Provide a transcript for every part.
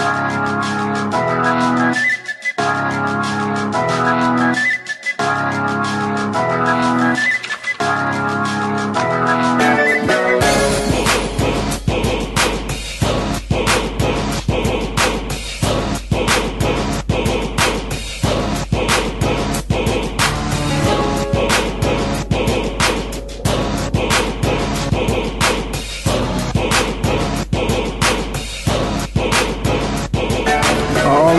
Thank you.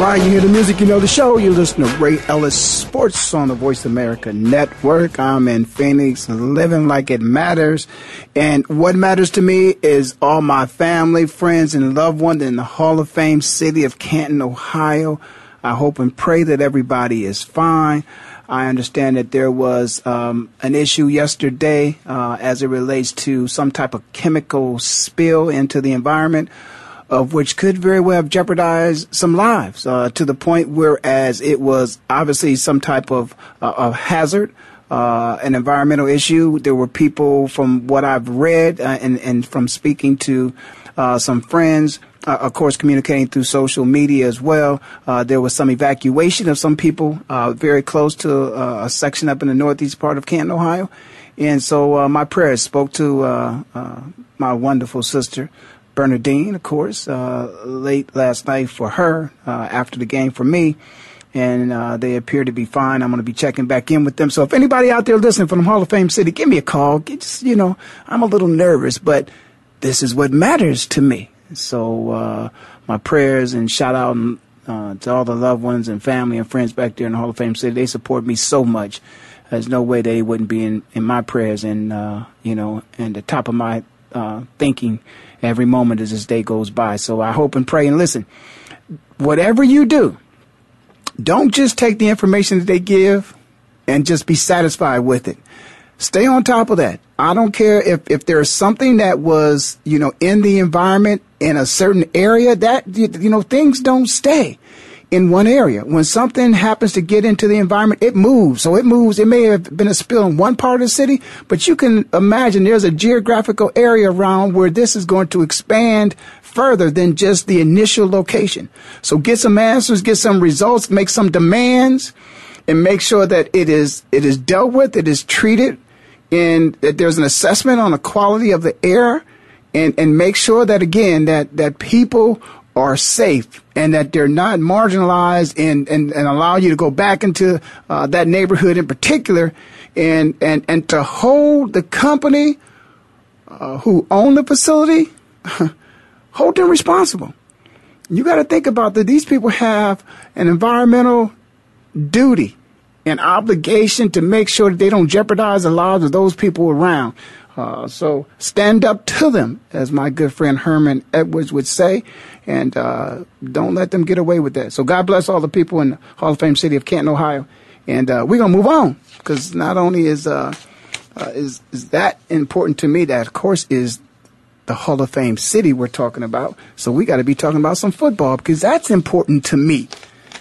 Right, you hear the music, you know the show. You listen to Ray Ellis Sports on the Voice America Network. I'm in Phoenix, living like it matters. And what matters to me is all my family, friends, and loved ones in the Hall of Fame city of Canton, Ohio. I hope and pray that everybody is fine. I understand that there was um, an issue yesterday uh, as it relates to some type of chemical spill into the environment of which could very well have jeopardized some lives uh, to the point whereas it was obviously some type of, uh, of hazard. Uh, an environmental issue. There were people, from what I've read uh, and, and from speaking to uh, some friends, uh, of course, communicating through social media as well. Uh, there was some evacuation of some people uh, very close to a section up in the northeast part of Canton, Ohio. And so my prayers spoke to my wonderful sister, Bernadine, of course, uh, late last night for her, uh, after the game for me. And uh, they appear to be fine. I'm going to be checking back in with them. So if anybody out there listening from Hall of Fame City, give me a call. Just, you know, I'm a little nervous, but this is what matters to me. So uh, my prayers and shout out uh, to all the loved ones and family and friends back there in the Hall of Fame City. They support me so much. There's no way they wouldn't be in, in my prayers and, uh, you know, and the top of my thinking every moment as this day goes by. So I hope and pray and listen. Whatever you do, don't just take the information that they give and just be satisfied with it. Stay on top of that. I don't care if, if there's something that was, you know, in the environment in a certain area that, you know, things don't stay in one area. When something happens to get into the environment, it moves. So it moves. It may have been a spill in one part of the city, but you can imagine there's a geographical area around where this is going to expand further than just the initial location. So get some answers, get some results, make some demands, and make sure that it is, it is dealt with, it is treated, and that there's an assessment on the quality of the air and, and make sure that again, that, that people are safe and that they're not marginalized and, and, and allow you to go back into uh, that neighborhood in particular and, and, and to hold the company uh, who own the facility, hold them responsible. You got to think about that these people have an environmental duty and obligation to make sure that they don't jeopardize the lives of those people around. Uh, so stand up to them, as my good friend Herman Edwards would say, and uh, don't let them get away with that. So God bless all the people in the Hall of Fame city of Canton, Ohio, and uh, we're gonna move on because not only is uh, uh, is is that important to me, that of course is the Hall of Fame city we're talking about. So we got to be talking about some football because that's important to me.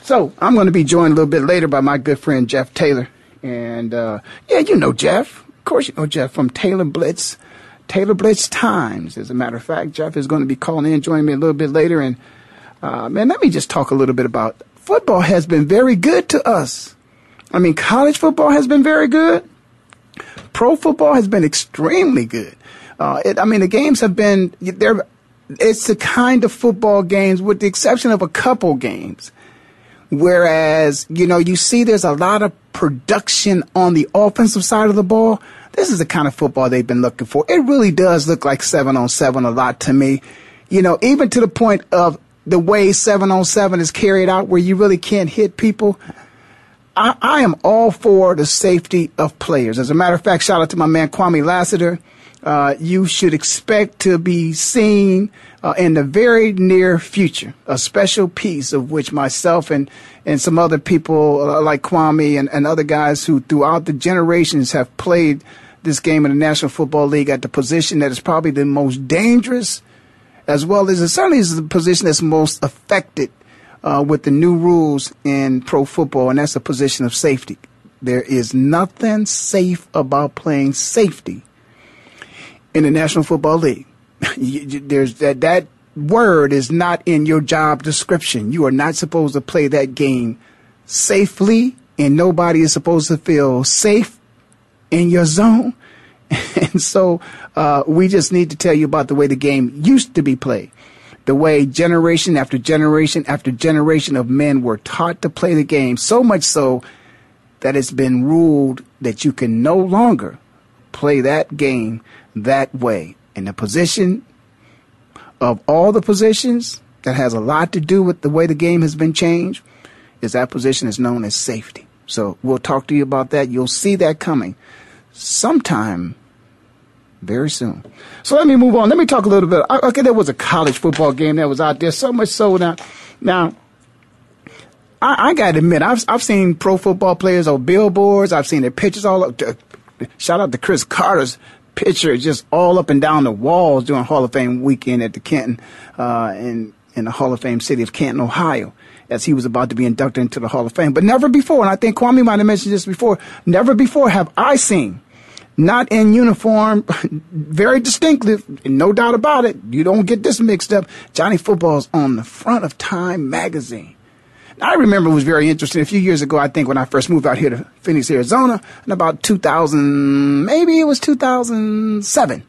So I'm going to be joined a little bit later by my good friend Jeff Taylor, and uh, yeah, you know Jeff. Of course, you know Jeff from Taylor Blitz, Taylor Blitz Times. As a matter of fact, Jeff is going to be calling in, joining me a little bit later. And uh, man, let me just talk a little bit about football. Has been very good to us. I mean, college football has been very good. Pro football has been extremely good. Uh, it, I mean, the games have been there. It's the kind of football games, with the exception of a couple games, Whereas, you know, you see there's a lot of production on the offensive side of the ball. This is the kind of football they've been looking for. It really does look like seven on seven a lot to me. You know, even to the point of the way seven on seven is carried out where you really can't hit people. I, I am all for the safety of players. As a matter of fact, shout out to my man Kwame Lassiter. Uh, you should expect to be seen uh, in the very near future. A special piece of which myself and, and some other people uh, like Kwame and, and other guys who throughout the generations have played this game in the National Football League at the position that is probably the most dangerous, as well as it certainly is the position that's most affected uh, with the new rules in pro football, and that's the position of safety. There is nothing safe about playing safety in the National Football League. There's that that word is not in your job description. You are not supposed to play that game safely, and nobody is supposed to feel safe in your zone. and so uh, we just need to tell you about the way the game used to be played. The way generation after generation after generation of men were taught to play the game, so much so that it's been ruled that you can no longer play that game that way. And the position of all the positions that has a lot to do with the way the game has been changed is that position is known as safety. So we'll talk to you about that. You'll see that coming sometime very soon. So let me move on. Let me talk a little bit. Okay, there was a college football game that was out there. So much so now. Now, I, I got to admit, I've I've seen pro football players on billboards. I've seen their pictures all up. To, shout out to Cris Carter's picture, just all up and down the walls during Hall of Fame weekend at the Canton, uh, in in the Hall of Fame city of Canton, Ohio as he was about to be inducted into the Hall of Fame. But never before, and I think Kwame might have mentioned this before, never before have I seen, not in uniform, very distinctive, no doubt about it. You don't get this mixed up. Johnny Football's on the front of Time magazine. I remember it was very interesting. A few years ago, I think when I first moved out here to Phoenix, Arizona, in about 2000, maybe it was 2007.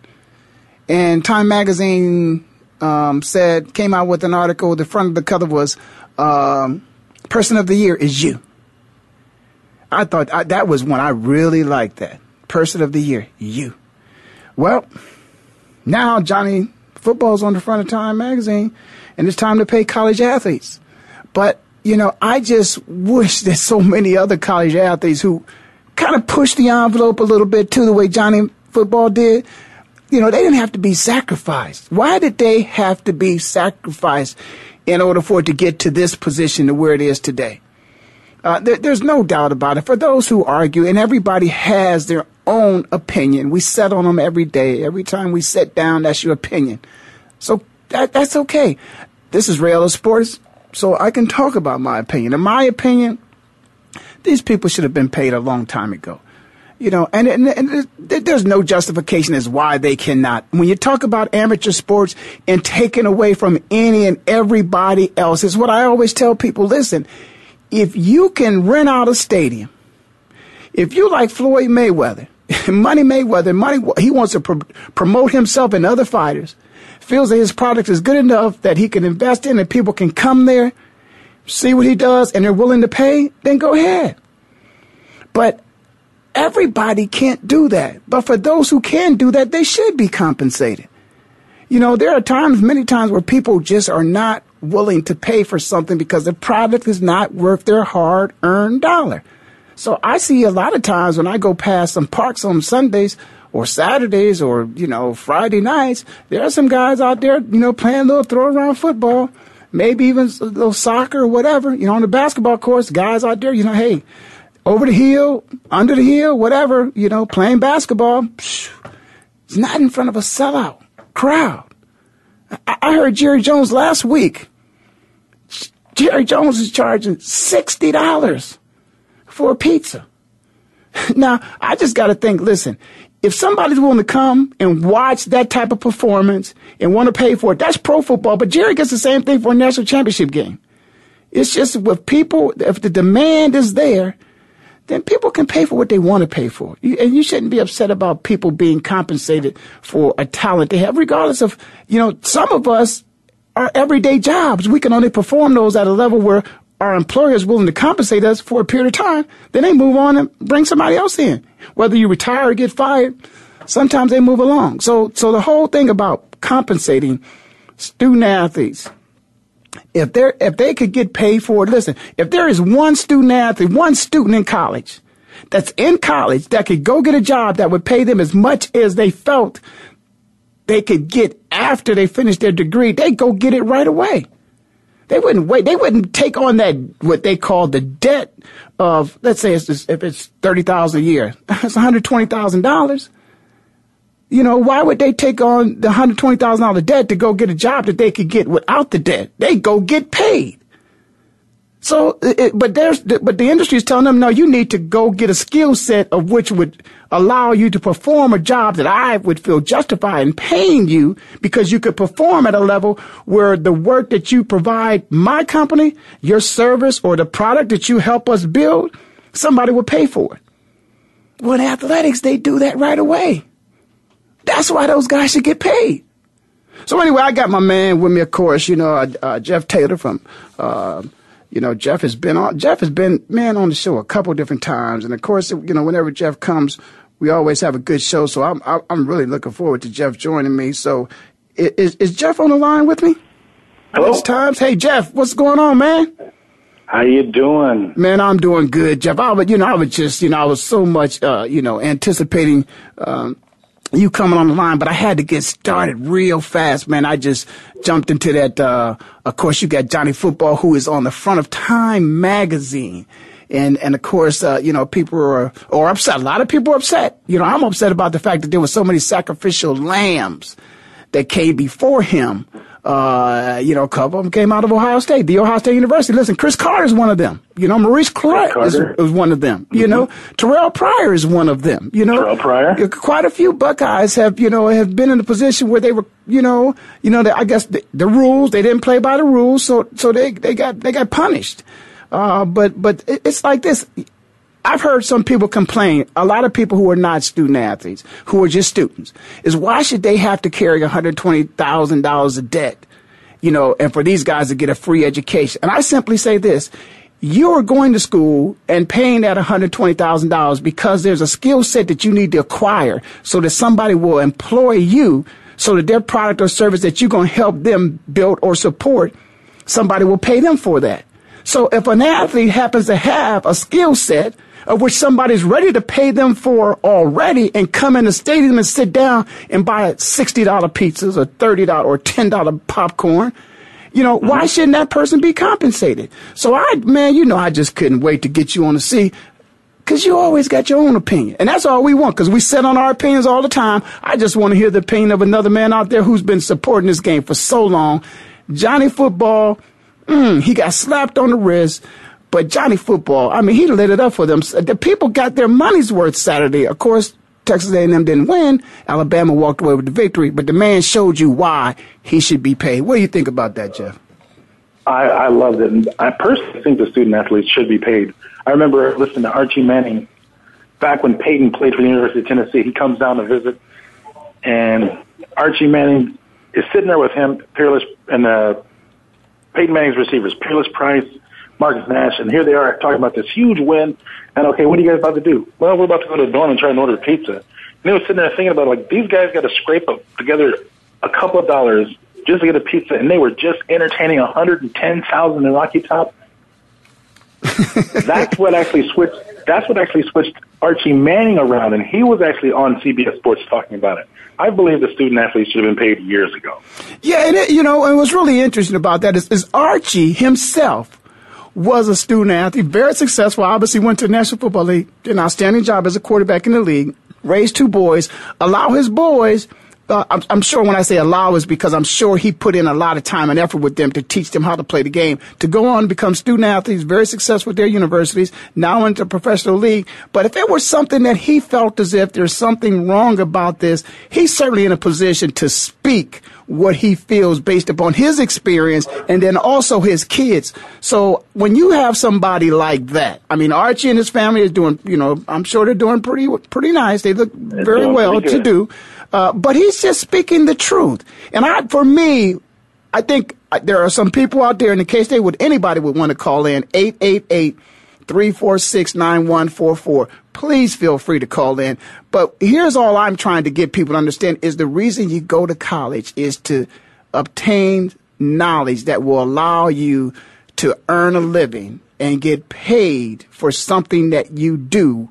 And Time Magazine um, said, came out with an article. The front of the cover was um, person of the year is you. I thought I, that was one I really liked. That person of the year, you. Well, now Johnny football's on the front of Time magazine, and it's time to pay college athletes. But you know, I just wish that so many other college athletes who kind of pushed the envelope a little bit too, the way Johnny football did. You know, they didn't have to be sacrificed. Why did they have to be sacrificed? in order for it to get to this position to where it is today. Uh, there, there's no doubt about it. For those who argue, and everybody has their own opinion, we set on them every day. Every time we sit down, that's your opinion. So that, that's okay. This is Ray Ellis Sports, so I can talk about my opinion. In my opinion, these people should have been paid a long time ago. You know, and, and, and, there's no justification as why they cannot. When you talk about amateur sports and taking away from any and everybody else, is what I always tell people. Listen, if you can rent out a stadium, if you like Floyd Mayweather, Money Mayweather, money he wants to promote himself and other fighters, feels that his product is good enough that he can invest in and people can come there, see what he does, and they're willing to pay, then go ahead. But Everybody can't do that. But for those who can do that, they should be compensated. You know, there are times, many times, where people just are not willing to pay for something because the product is not worth their hard earned dollar. So I see a lot of times when I go past some parks on Sundays or Saturdays or, you know, Friday nights, there are some guys out there, you know, playing a little throw around football, maybe even a little soccer or whatever, you know, on the basketball courts, guys out there, you know, hey, over the hill, under the hill, whatever, you know, playing basketball. It's not in front of a sellout crowd. I, I heard Jerry Jones last week. Jerry Jones is charging $60 for a pizza. Now, I just got to think, listen, if somebody's willing to come and watch that type of performance and want to pay for it, that's pro football. But Jerry gets the same thing for a national championship game. It's just with people, if the demand is there, then people can pay for what they want to pay for. And you shouldn't be upset about people being compensated for a talent they have, regardless of, you know, some of us are everyday jobs. We can only perform those at a level where our employer is willing to compensate us for a period of time. Then they move on and bring somebody else in. Whether you retire or get fired, sometimes they move along. So, so the whole thing about compensating student athletes, if they if they could get paid for it, listen, if there is one student athlete, one student in college that's in college that could go get a job that would pay them as much as they felt they could get after they finish their degree, they go get it right away. They wouldn't wait. They wouldn't take on that what they call the debt of let's say it's just, if it's thirty thousand a year, it's one hundred twenty thousand dollars. You know, why would they take on the hundred twenty thousand dollar debt to go get a job that they could get without the debt? They go get paid. So, it, but there's, but the industry is telling them, no, you need to go get a skill set of which would allow you to perform a job that I would feel justified in paying you because you could perform at a level where the work that you provide my company, your service, or the product that you help us build, somebody will pay for it. Well, in athletics, they do that right away. That's why those guys should get paid. So anyway, I got my man with me, of course, you know, uh, uh, Jeff Taylor from, uh, you know, Jeff has been on, Jeff has been, man, on the show a couple different times. And of course, you know, whenever Jeff comes, we always have a good show. So I'm, I'm really looking forward to Jeff joining me. So is, is Jeff on the line with me? Hello. times. Hey, Jeff, what's going on, man? How you doing? Man, I'm doing good, Jeff. I was, you know, I was just, you know, I was so much, uh, you know, anticipating, um, you coming on the line, but I had to get started real fast, man. I just jumped into that. Uh, of course, you got Johnny Football, who is on the front of Time magazine. And, and of course, uh, you know, people are, or upset. A lot of people are upset. You know, I'm upset about the fact that there were so many sacrificial lambs that came before him uh, you know, a couple of them came out of Ohio State, the Ohio State University. Listen, Cris Carter is one of them. You know, Maurice Clarett is, is, one of them. Mm-hmm. You know, Terrelle Pryor is one of them. You know, Terrelle Pryor. Quite a few Buckeyes have, you know, have been in a position where they were, you know, you know, I guess the, the, rules they didn't play by the rules, so so they they got they got punished. Uh, but but it's like this. I've heard some people complain, a lot of people who are not student athletes, who are just students, is why should they have to carry $120,000 of debt, you know, and for these guys to get a free education? And I simply say this, you are going to school and paying that $120,000 because there's a skill set that you need to acquire so that somebody will employ you so that their product or service that you're going to help them build or support, somebody will pay them for that. So if an athlete happens to have a skill set of which somebody's ready to pay them for already and come in the stadium and sit down and buy $60 pizzas or $30 or $10 popcorn. You know, mm-hmm. why shouldn't that person be compensated? So I, man, you know, I just couldn't wait to get you on the sea because you always got your own opinion. And that's all we want because we sit on our opinions all the time. I just want to hear the opinion of another man out there who's been supporting this game for so long. Johnny Football, mm, he got slapped on the wrist. But Johnny Football, I mean, he lit it up for them. The people got their money's worth Saturday. Of course, Texas A&M didn't win. Alabama walked away with the victory, but the man showed you why he should be paid. What do you think about that, Jeff? I, I loved it. I personally think the student athletes should be paid. I remember listening to Archie Manning back when Peyton played for the University of Tennessee. He comes down to visit, and Archie Manning is sitting there with him, Peerless, and uh, Peyton Manning's receivers, Peerless Price, Marcus Nash, and here they are talking about this huge win. And okay, what are you guys about to do? Well, we're about to go to the dorm and try and order pizza. And they were sitting there thinking about like these guys got to scrape up together a couple of dollars just to get a pizza, and they were just entertaining 110,000 in Rocky Top. that's what actually switched. That's what actually switched Archie Manning around, and he was actually on CBS Sports talking about it. I believe the student athletes should have been paid years ago. Yeah, and it, you know, and what's really interesting about that is, is Archie himself was a student athlete, very successful. Obviously, went to the National Football League, did an outstanding job as a quarterback in the league. Raised two boys, allow his boys uh, I'm, I'm, sure when I say allow is because I'm sure he put in a lot of time and effort with them to teach them how to play the game, to go on and become student athletes, very successful at their universities, now into professional league. But if it was something that he felt as if there's something wrong about this, he's certainly in a position to speak what he feels based upon his experience and then also his kids. So when you have somebody like that, I mean, Archie and his family is doing, you know, I'm sure they're doing pretty, pretty nice. They look very well to do. Uh, but he's just speaking the truth. And I, for me, I think uh, there are some people out there in the case they would, anybody would want to call in 888 346 9144. Please feel free to call in. But here's all I'm trying to get people to understand is the reason you go to college is to obtain knowledge that will allow you to earn a living and get paid for something that you do,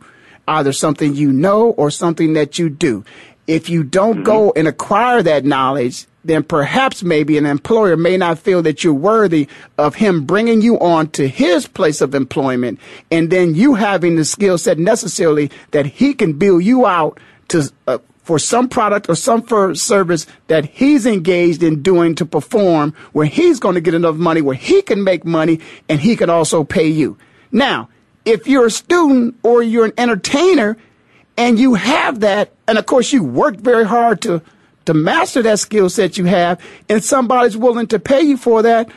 either something you know or something that you do If you don't mm-hmm. go and acquire that knowledge, then perhaps maybe an employer may not feel that you're worthy of him bringing you on to his place of employment and then you having the skill set necessarily that he can build you out to uh, for some product or some service that he's engaged in doing to perform where he's going to get enough money where he can make money and he can also pay you. Now, if you're a student or you're an entertainer and you have that, and of course you worked very hard to to master that skill set you have, and somebody's willing to pay you for that,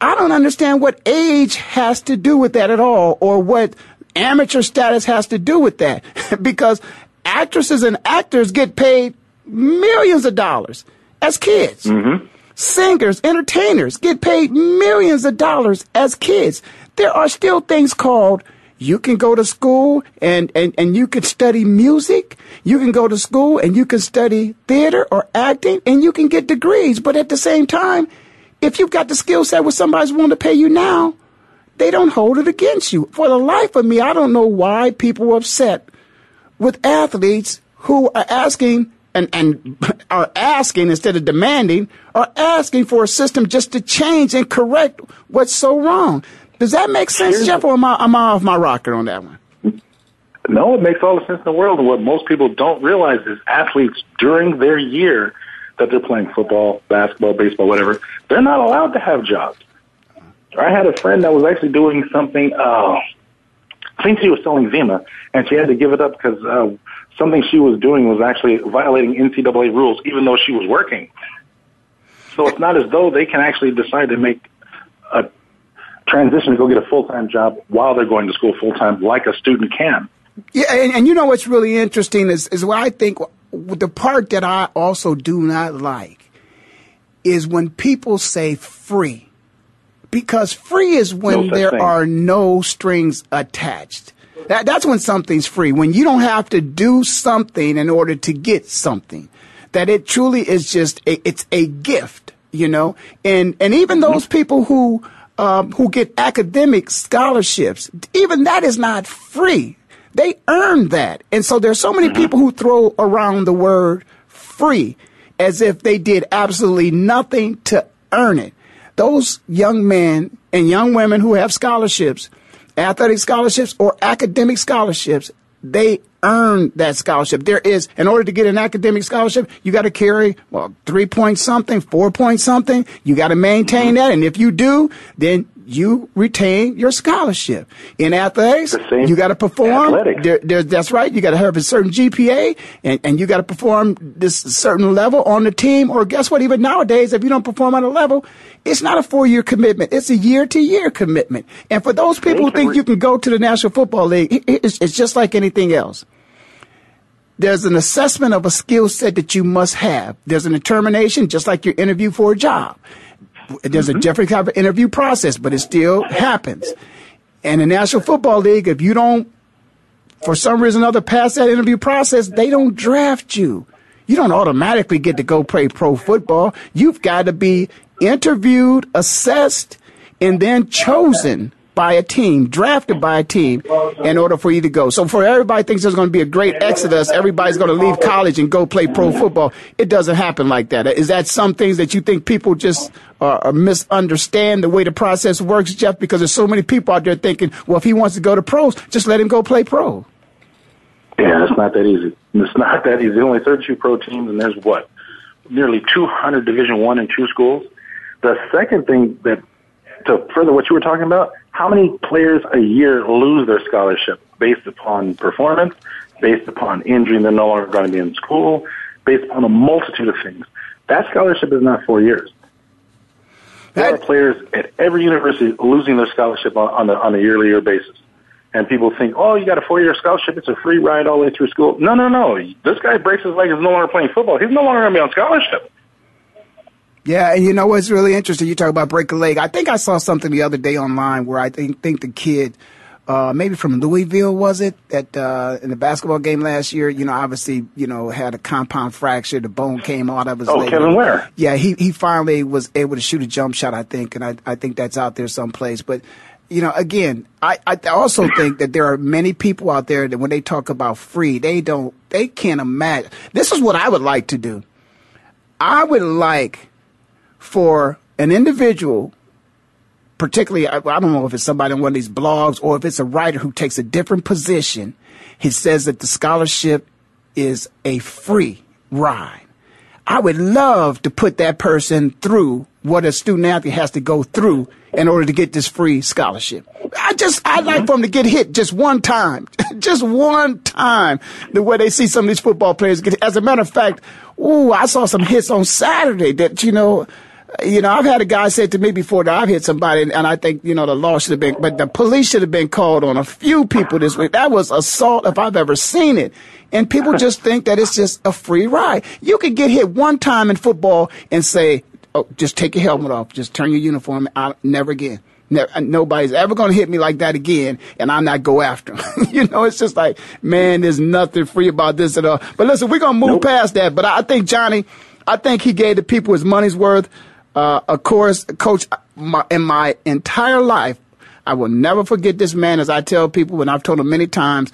I don't understand what age has to do with that at all, or what amateur status has to do with that. because actresses and actors get paid millions of dollars as kids. Mm-hmm. Singers, entertainers get paid millions of dollars as kids. There are still things called you can go to school and, and, and you can study music. You can go to school and you can study theater or acting and you can get degrees. But at the same time, if you've got the skill set where somebody's willing to pay you now, they don't hold it against you. For the life of me, I don't know why people are upset with athletes who are asking and, and are asking instead of demanding, are asking for a system just to change and correct what's so wrong. Does that make sense, Here's Jeff, or am I, am I off my rocker on that one? No, it makes all the sense in the world. And what most people don't realize is athletes during their year that they're playing football, basketball, baseball, whatever, they're not allowed to have jobs. I had a friend that was actually doing something, uh, I think she was selling Zima, and she had to give it up because uh, something she was doing was actually violating NCAA rules, even though she was working. So it's not as though they can actually decide to make transition to go get a full time job while they're going to school full time, like a student can. Yeah, and, and, you know what's really interesting is is what I think the part that I also do not like is when people say free, because free is when no there thing. are no strings attached. That, that's when something's free. When you don't have to do something in order to get something. That it truly is just a, it's a gift, you know. And and even mm-hmm. those people who um, who get academic scholarships. Even that is not free. They earn that. And so there's so many mm-hmm. people who throw around the word free as if they did absolutely nothing to earn it. Those young men and young women who have scholarships, athletic scholarships or academic scholarships, they earn that scholarship. There is, in order to get an academic scholarship, you got to carry, well, three point something, four point something. You got to maintain mm-hmm. that. And if you do, then you retain your scholarship. In athletics, you got to perform. There, there, that's right. You got to have a certain GPA and, and you got to perform this certain level on the team. Or guess what? Even nowadays, if you don't perform on a level, it's not a four year commitment. It's a year to year commitment. And for those people who think you can go to the National Football League, it's, it's just like anything else there's an assessment of a skill set that you must have. There's a determination, just like your interview for a job. There's mm-hmm. a different type of interview process, but it still happens. And the National Football League, if you don't, for some reason or other, pass that interview process, they don't draft you. You don't automatically get to go play pro football. You've got to be interviewed, assessed, and then chosen by a team, drafted by a team in order for you to go. So for everybody thinks there's going to be a great exodus, everybody's going to leave college and go play pro football. It doesn't happen like that. Is that some things that you think people just uh, misunderstand the way the process works, Jeff? Because there's so many people out there thinking, well, if he wants to go to pros, just let him go play pro. Yeah, it's not that easy. It's not that easy. There's only 32 pro teams, and there's what nearly 200 Division One and two schools. The second thing that to further what you were talking about, how many players a year lose their scholarship based upon performance, based upon injury and they're no longer going to be in school, based upon a multitude of things. That scholarship is not four years. There are players at every university losing their scholarship on, on, a, on a yearly year basis. And people think, oh, you got a four year scholarship, it's a free ride all the way through school. No, no, no. This guy breaks his leg, he's no longer playing football. He's no longer going to be on scholarship. Yeah, and you know what's really interesting? You talk about break a leg. I think I saw something the other day online where I think think the kid, uh, maybe from Louisville, was it that uh, in the basketball game last year? You know, obviously, you know, had a compound fracture. The bone came out of his. Oh, leg. Kevin Ware. Yeah, he he finally was able to shoot a jump shot. I think, and I I think that's out there someplace. But you know, again, I, I also think that there are many people out there that when they talk about free, they don't, they can't imagine. This is what I would like to do. I would like for an individual, particularly, I, I don't know if it's somebody on one of these blogs or if it's a writer who takes a different position. He says that the scholarship is a free ride. I would love to put that person through what a student athlete has to go through in order to get this free scholarship. I just, I'd like for them to get hit just one time, just one time, the way they see some of these football players get. As a matter of fact, ooh, I saw some hits on Saturday that, you know, you know, I've had a guy say to me before that I've hit somebody, and, I think, you know, the law should have been, but the police should have been called on a few people this week. That was assault if I've ever seen it. And people just think that it's just a free ride. You could get hit one time in football and say, oh, just take your helmet off. Just turn your uniform out. Never again. Never, uh, nobody's ever going to hit me like that again, and I'm not go after them. you know, it's just like, man, there's nothing free about this at all. But listen, we're going to move nope. past that. But I think Johnny, I think he gave the people his money's worth. Uh, of course, coach, my, in my entire life, I will never forget this man, as I tell people, and I've told him many times,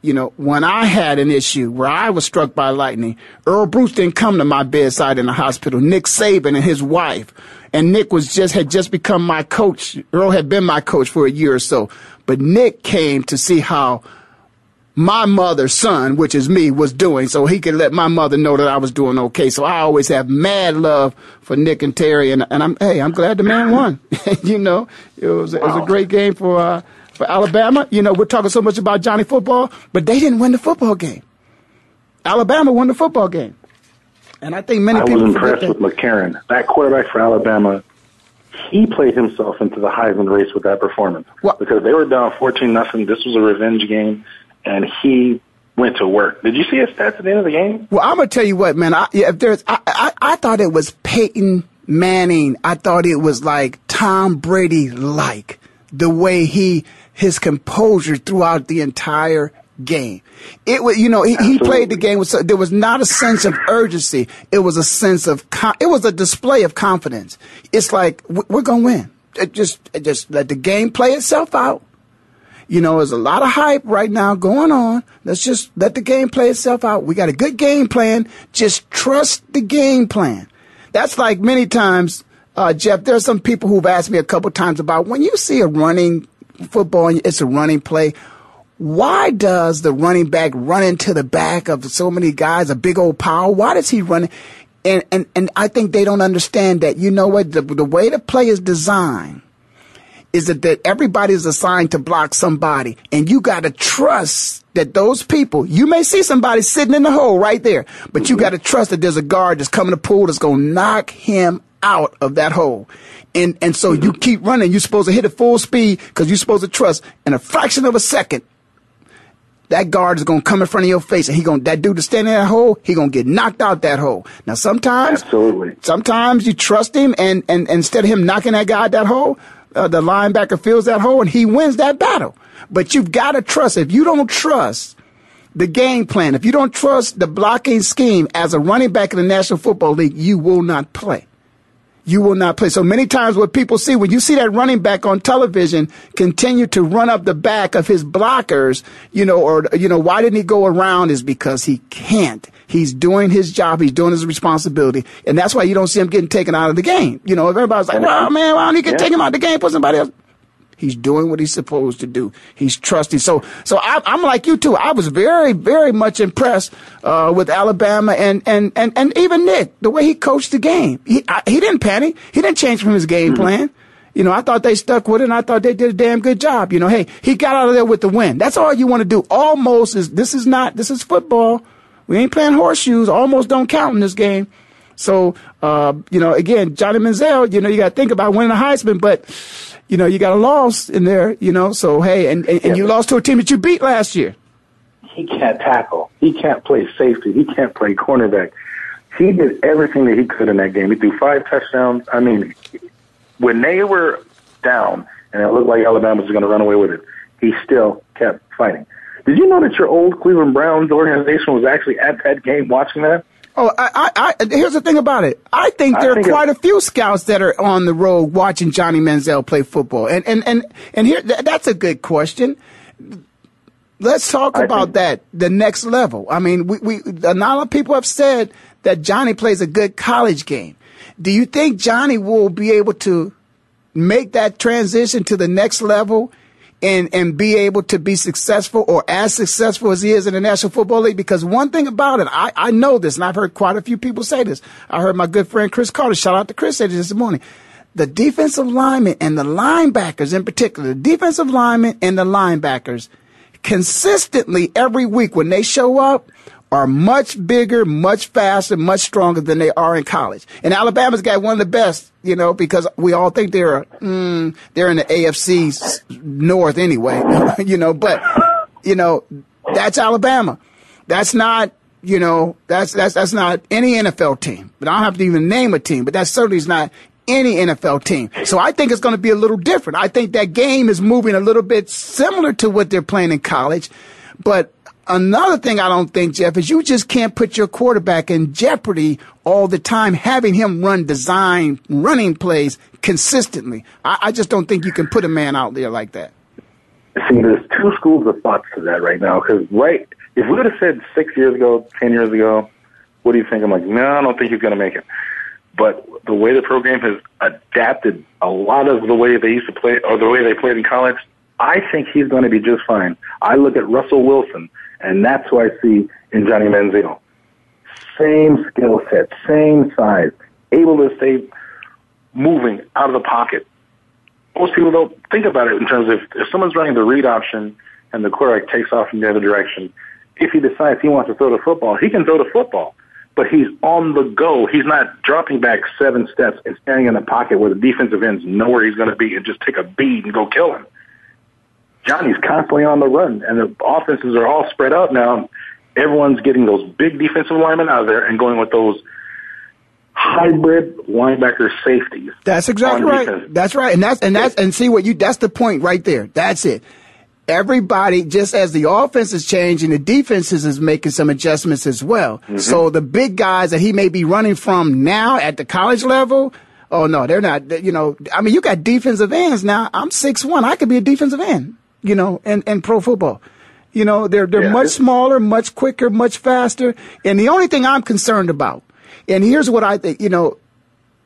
you know, when I had an issue where I was struck by lightning, Earle Bruce didn't come to my bedside in the hospital. Nick Saban and his wife, and Nick was just had just become my coach. Earle had been my coach for a year or so, but Nick came to see how my mother's son, which is me, was doing, so he could let my mother know that I was doing okay. So I always have mad love for Nick and Terry, and, and I'm hey, I'm glad the man won. you know, it was, wow. it was a great game for. Uh, for Alabama. You know, we're talking so much about Johnny football, but they didn't win the football game. Alabama won the football game. And I think many I people. I was impressed with McCarron. That quarterback for Alabama, he played himself into the Heisman race with that performance. Well, because they were down 14 nothing. This was a revenge game, and he went to work. Did you see his stats at the end of the game? Well, I'm gonna tell you what, man. I, if there's, I, I, I thought it was Peyton Manning. I thought it was like Tom Brady like the way he his composure throughout the entire game. It was, you know, he, he played the game with, so, there was not a sense of urgency. It was a sense of, it was a display of confidence. It's like, we're going to win. It just, it just let the game play itself out. You know, there's a lot of hype right now going on. Let's just let the game play itself out. We got a good game plan. Just trust the game plan. That's like many times, uh, Jeff, there are some people who've asked me a couple times about when you see a running football, it's a running play. Why does the running back run into the back of so many guys, a big old power? Why does he run? And, and, and I think they don't understand that, you know what, the, the way the play is designed is that, that everybody is assigned to block somebody and you got to trust that those people, you may see somebody sitting in the hole right there, but you got to trust that there's a guard that's coming to pull that's going to knock him out of that hole. And, and so you keep running. You're supposed to hit it full speed because you're supposed to trust in a fraction of a second. That guard is to come in front of your face and he gonna that dude is standing in that hole, he to get knocked out that hole. Now sometimes, absolutely, sometimes you trust him and, and, and instead of him knocking that guy out that hole, uh, the linebacker fills that hole and he wins that battle. But you've got to trust. If you don't trust the game plan, if you don't trust the blocking scheme as a running back in the National Football League, you will not play you will not play. So many times what people see when you see that running back on television continue to run up the back of his blockers, you know, or, you know, why didn't he go around is because he can't. He's doing his job. He's doing his responsibility. And that's why you don't see him getting taken out of the game. You know, if everybody's like, well, man, why don't you get yeah. take him out of the game, put somebody else? He's doing what he's supposed to do. He's trusting. So, so I, am like you too. I was very, very much impressed uh, with Alabama and, and, and, and even Nick, the way he coached the game. He I, he didn't panic. He didn't change from his game mm-hmm. plan. You know, I thought they stuck with it, and I thought they did a damn good job. You know, hey, he got out of there with the win. That's all you want to do. Almost is this is not this is football. We ain't playing horseshoes. Almost don't count in this game. So, uh, you know, again, Johnny Manziel, you know, you got to think about winning a Heisman, but you know, you got a loss in there, you know, so hey, and, and, and you lost to a team that you beat last year. He can't tackle. He can't play safety. He can't play cornerback. He did everything that he could in that game. He threw five touchdowns. I mean, when they were down and it looked like Alabama was going to run away with it, he still kept fighting. Did you know that your old Cleveland Browns organization was actually at that game watching that? Oh, I, I, I, here's the thing about it. I think there I think are quite a few scouts that are on the road watching Johnny Manziel play football, and and and and here that's a good question. Let's talk I about that the next level. I mean, we, we a lot of people have said that Johnny plays a good college game. Do you think Johnny will be able to make that transition to the next level and, and be able to be successful or as successful as he is in the National Football League. Because one thing about it, I, I know this, and I've heard quite a few people say this. I heard my good friend Cris Carter, shout out to Cris, say this morning. The defensive linemen and the linebackers in particular, the defensive linemen and the linebackers consistently every week when they show up are much bigger, much faster, much stronger than they are in college. And Alabama's got one of the best, you know, because we all think they're mm, they're in the AFC North anyway, you know. But you know, that's Alabama. That's not you know that's that's that's not any NFL team. But I don't have to even name a team. But that certainly is not any NFL team. So I think it's going to be a little different. I think that game is moving a little bit similar to what they're playing in college, but Another thing I don't think, Jeff, is you just can't put your quarterback in jeopardy all the time, having him run design running plays consistently. I, I just don't think you can put a man out there like that. See, there's two schools of thoughts to that right now. Because right, if we would have said six years ago, ten years ago, what do you think? I'm like, no, I don't think he's going to make it. But the way the program has adapted a lot of the way they used to play, or the way they played in college, I think he's going to be just fine. I look at Russell Wilson and that's what I see in Johnny Manziel. Same skill set, same size, able to stay moving out of the pocket. Most people don't think about it in terms of if someone's running the read option and the quarterback takes off in the other direction, if he decides he wants to throw the football, he can throw the football. But he's on the go. He's not dropping back seven steps and standing in the pocket where the defensive ends know where he's going to be and just take a beat and go kill him. Johnny's constantly on the run, and the offenses are all spread out now. Everyone's getting those big defensive linemen out of there and going with those hybrid linebacker safeties. That's exactly right. Defense. That's right. And that's and that's and see what you that's the point right there. That's it. Everybody, just as the offense is changing, the defenses is making some adjustments as well. Mm-hmm. So the big guys that he may be running from now at the college level, oh no, they're not. You know, I mean, you got defensive ends now. I'm six one. I could be a defensive end you know, and, and pro football. You know, they're, they're yeah. much smaller, much quicker, much faster. And the only thing I'm concerned about, and here's what I think, you know,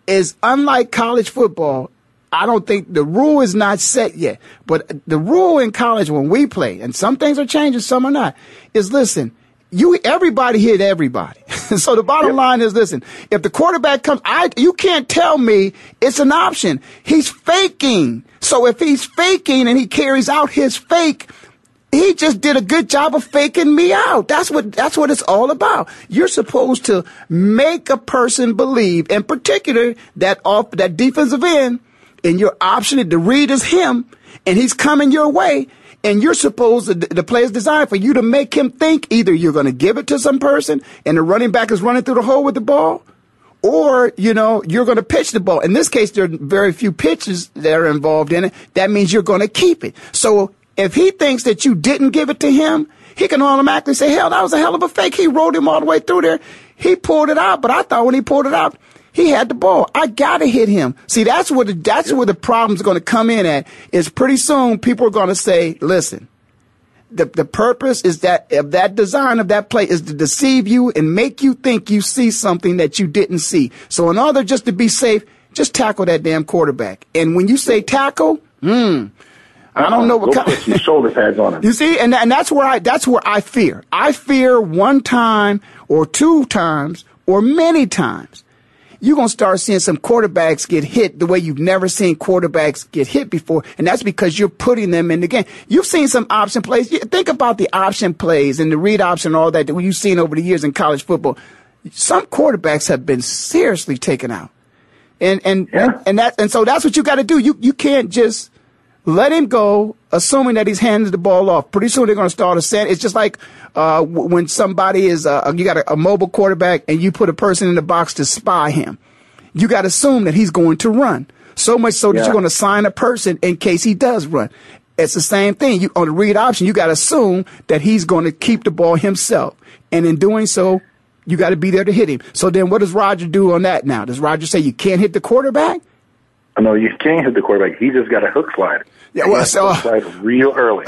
is unlike college football, I don't think the rule is not set yet. But the rule in college when we play, and some things are changing, some are not, is listen, you everybody hit everybody. so the bottom line is listen, if the quarterback comes I you can't tell me it's an option. He's faking. So if he's faking and he carries out his fake, he just did a good job of faking me out. That's what that's what it's all about. You're supposed to make a person believe, in particular, that off that defensive end, and your option to read is him, and he's coming your way and you're supposed to, the play is designed for you to make him think either you're going to give it to some person and the running back is running through the hole with the ball, or, you know, you're going to pitch the ball. In this case, there are very few pitches that are involved in it. That means you're going to keep it. So if he thinks that you didn't give it to him, he can automatically say, hell, that was a hell of a fake. He rolled him all the way through there. He pulled it out, but I thought when he pulled it out, he had the ball. I gotta hit him. See, that's where the, that's where the problem's going to come in at. Is pretty soon people are going to say, listen, the, the purpose is that of that design of that play is to deceive you and make you think you see something that you didn't see. So in order just to be safe, just tackle that damn quarterback. And when you say tackle, hmm, I don't know what kind of shoulder pads on him. You see, and and that's where I that's where I fear. I fear one time or two times or many times you're going to start seeing some quarterbacks get hit the way you've never seen quarterbacks get hit before. And that's because you're putting them in the game. You've seen some option plays. Think about the option plays and the read option and all that that you've seen over the years in college football. Some quarterbacks have been seriously taken out. And, and, yeah. and, and that, and so that's what you got to do. You, you can't just, let him go, assuming that he's handed the ball off. Pretty soon they're going to start a set. It's just like uh, when somebody is, uh, you got a, a, mobile quarterback and you put a person in the box to spy him. You got to assume that he's going to run. So much so that yeah. you're going to sign a person in case he does run. It's the same thing. You, on the read option, you got to assume that he's going to keep the ball himself. And in doing so, You got to be there to hit him. So then what does Roger do on that now? Does Roger say you can't hit the quarterback? No, you can't hit the quarterback. He just got a hook slide. Yeah, well, so slide real early.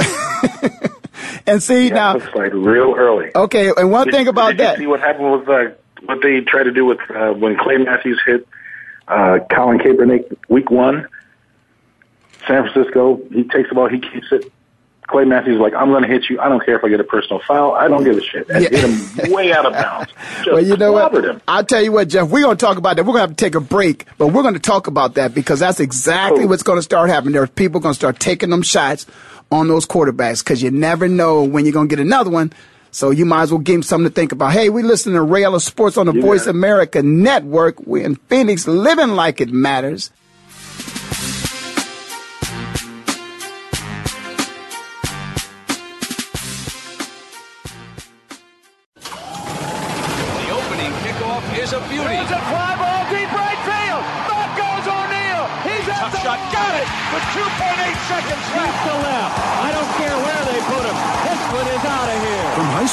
and see now, hook slide real early. Okay, and one did, thing about that. see what happened with uh, what they tried to do with uh, when Clay Matthews hit uh, Colin Kaepernick week one. San Francisco, he takes the ball, he keeps it. Clay Matthews like, I'm going to hit you. I don't care if I get a personal foul. I don't give a shit. And yeah. hit him way out of bounds. Just well, you know what? Him. I'll tell you what, Jeff, we're going to talk about that. We're going to have to take a break, but we're going to talk about that because that's exactly oh. what's going to start happening. There's people going to start taking them shots on those quarterbacks because you never know when you're going to get another one. So you might as well give him something to think about. Hey, we listen to Ray Ellis Sports on the. Voice America Network. We're in Phoenix, living like it matters.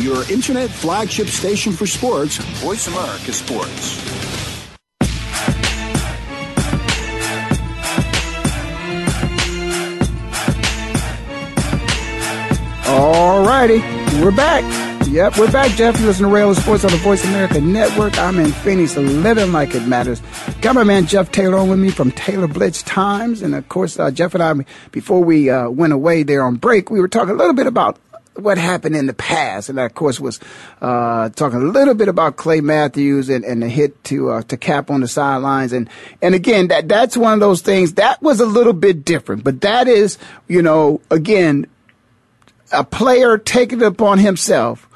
your internet flagship station for sports, Voice America Sports. All righty, we're back. Yep, we're back, Jeff. You listen to Ray Ellis Sports on the Voice America Network. I'm in Phoenix, living like it matters. Got my man Jeff Taylor on with me from Taylor Blitz Times. And of course, uh, Jeff and I, before we uh, went away there on break, we were talking a little bit about what happened in the past, and that, of course, was uh, talking a little bit about Clay Matthews and, and the hit to uh, to Cap on the sidelines, and and again, that that's one of those things that was a little bit different, but that is, you know, again, a player taking it upon himself